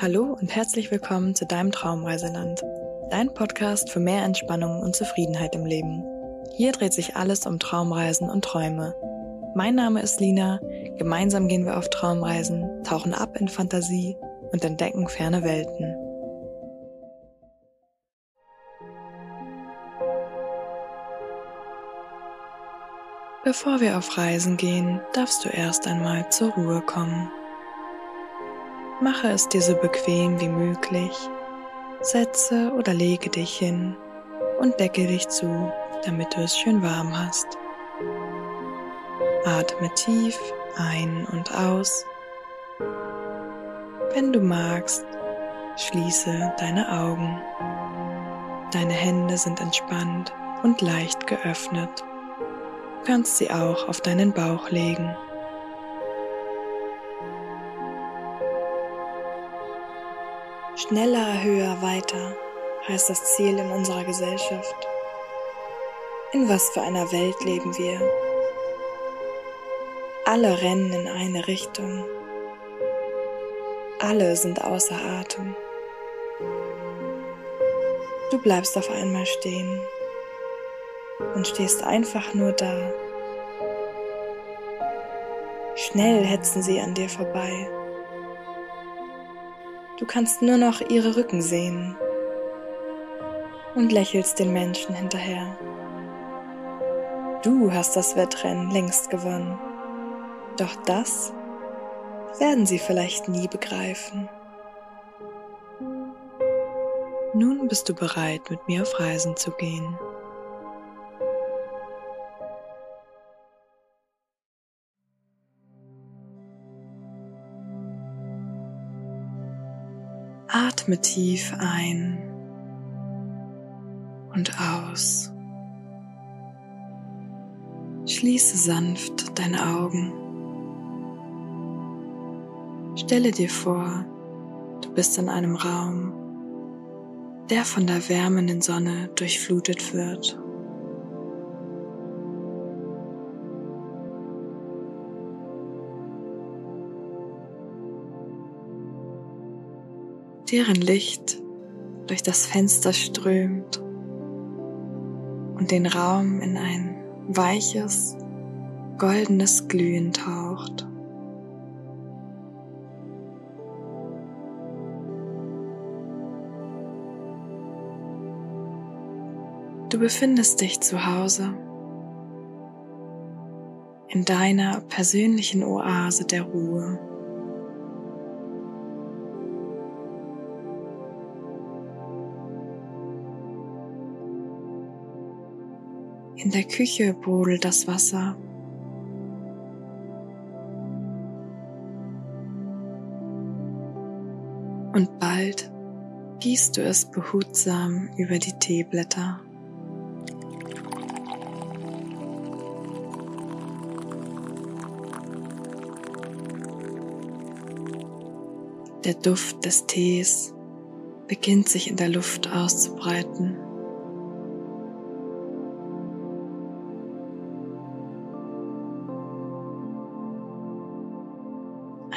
Hallo und herzlich willkommen zu deinem Traumreiseland, dein Podcast für mehr Entspannung und Zufriedenheit im Leben. Hier dreht sich alles um Traumreisen und Träume. Mein Name ist Lina, gemeinsam gehen wir auf Traumreisen, tauchen ab in Fantasie und entdecken ferne Welten. Bevor wir auf Reisen gehen, darfst du erst einmal zur Ruhe kommen. Mache es dir so bequem wie möglich. Setze oder lege dich hin und decke dich zu, damit du es schön warm hast. Atme tief ein und aus. Wenn du magst, schließe deine Augen. Deine Hände sind entspannt und leicht geöffnet. Du kannst sie auch auf deinen Bauch legen. Schneller, höher, weiter heißt das Ziel in unserer Gesellschaft. In was für einer Welt leben wir? Alle rennen in eine Richtung. Alle sind außer Atem. Du bleibst auf einmal stehen und stehst einfach nur da. Schnell hetzen sie an dir vorbei. Du kannst nur noch ihre Rücken sehen und lächelst den Menschen hinterher. Du hast das Wettrennen längst gewonnen. Doch das werden sie vielleicht nie begreifen. Nun bist du bereit, mit mir auf Reisen zu gehen. Atme tief ein und aus. Schließe sanft deine Augen. Stelle dir vor, du bist in einem Raum, der von der wärmenden Sonne durchflutet wird. Deren Licht durch das Fenster strömt und den Raum in ein weiches, goldenes Glühen taucht. Du befindest dich zu Hause in deiner persönlichen Oase der Ruhe. In der Küche brodelt das Wasser. Und bald gießt du es behutsam über die Teeblätter. Der Duft des Tees beginnt sich in der Luft auszubreiten.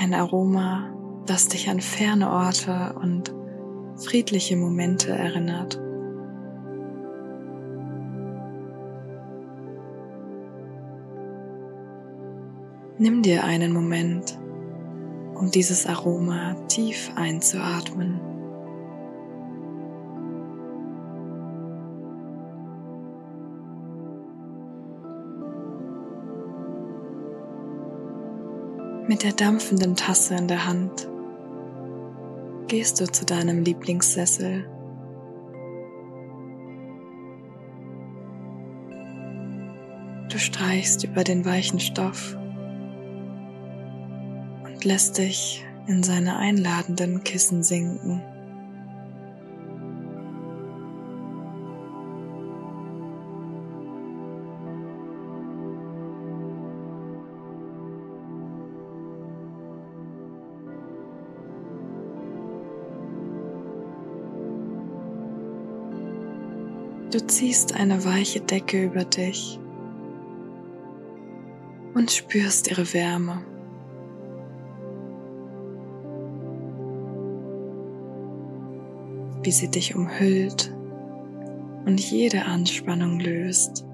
Ein Aroma, das dich an ferne Orte und friedliche Momente erinnert. Nimm dir einen Moment, um dieses Aroma tief einzuatmen. Mit der dampfenden Tasse in der Hand gehst du zu deinem Lieblingssessel. Du streichst über den weichen Stoff und lässt dich in seine einladenden Kissen sinken. Du ziehst eine weiche Decke über dich und spürst ihre Wärme. wie sie dich umhüllt und jede Anspannung löst.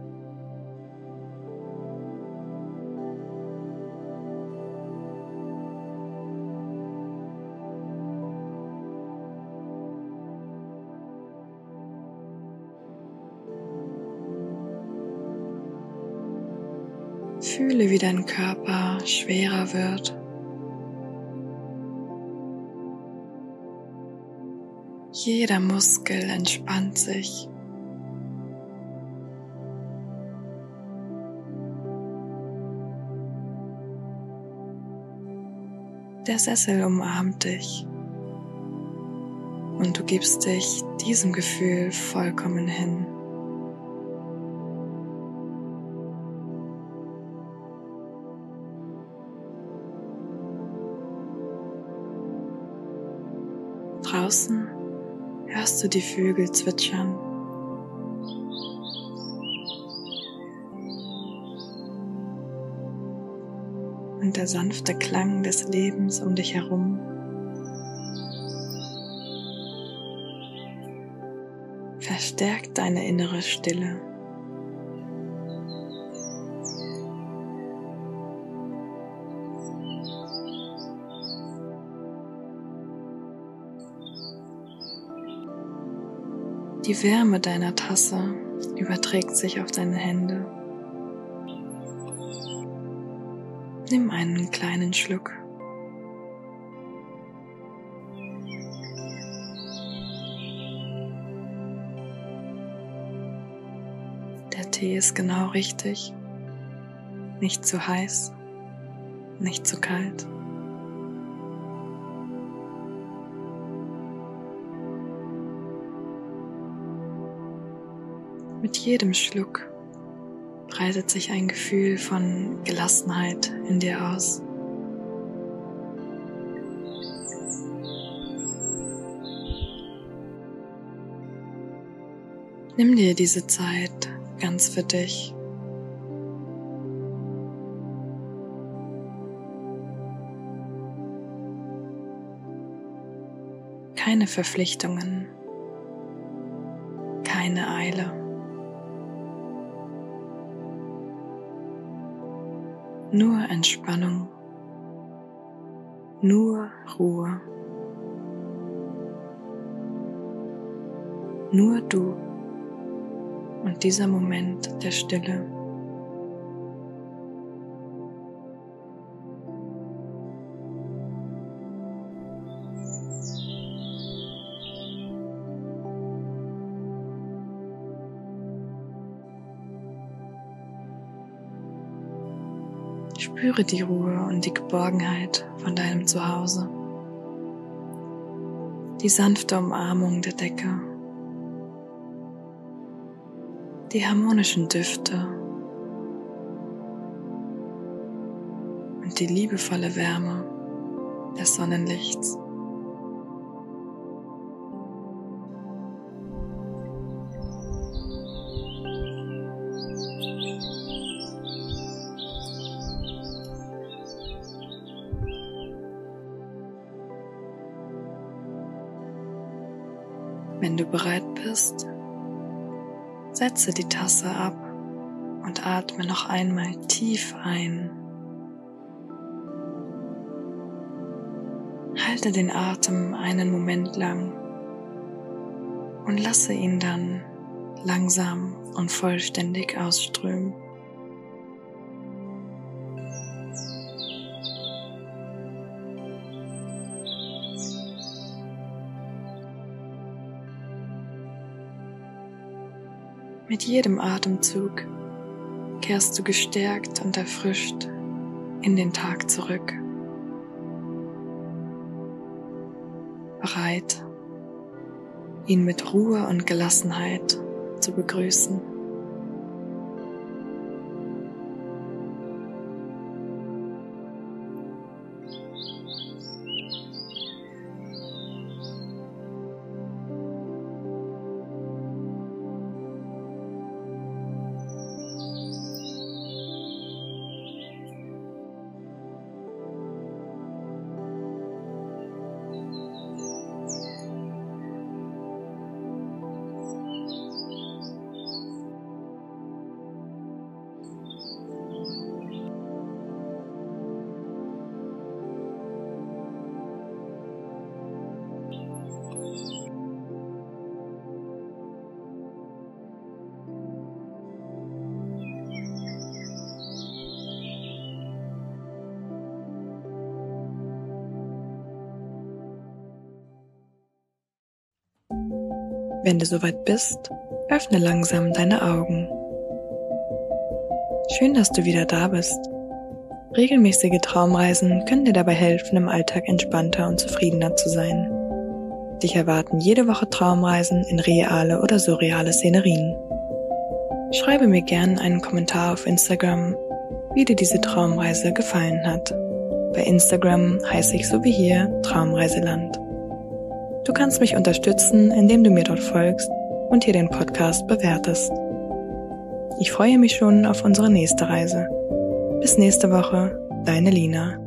Fühle, wie dein Körper schwerer wird. Jeder Muskel entspannt sich. Der Sessel umarmt dich und du gibst dich diesem Gefühl vollkommen hin. Draußen hörst du die Vögel zwitschern. Und der sanfte Klang des Lebens um dich herum verstärkt deine innere Stille. Die Wärme deiner Tasse überträgt sich auf deine Hände. Nimm einen kleinen Schluck. Der Tee ist genau richtig. Nicht zu heiß, nicht zu kalt. Mit jedem Schluck breitet sich ein Gefühl von Gelassenheit in dir aus. Nimm dir diese Zeit ganz für dich. Keine Verpflichtungen, keine Eile. Nur Entspannung, nur Ruhe, nur du und dieser Moment der Stille. Spüre die Ruhe und die Geborgenheit von deinem Zuhause. Die sanfte Umarmung der Decke. Die harmonischen Düfte. Und die liebevolle Wärme des Sonnenlichts. Bereit bist, setze die Tasse ab und atme noch einmal tief ein. Halte den Atem einen Moment lang und lasse ihn dann langsam und vollständig ausströmen. Mit jedem Atemzug kehrst du gestärkt und erfrischt in den Tag zurück. Bereit, ihn mit Ruhe und Gelassenheit zu begrüßen. Wenn du soweit bist, öffne langsam deine Augen. Schön, dass du wieder da bist. Regelmäßige Traumreisen können dir dabei helfen, im Alltag entspannter und zufriedener zu sein. Dich erwarten jede Woche Traumreisen in reale oder surreale Szenerien. Schreibe mir gern einen Kommentar auf Instagram, wie dir diese Traumreise gefallen hat. Bei Instagram heiße ich so wie hier Traumreiseland. Du kannst mich unterstützen, indem du mir dort folgst und hier den Podcast bewertest. Ich freue mich schon auf unsere nächste Reise. Bis nächste Woche, deine Lina.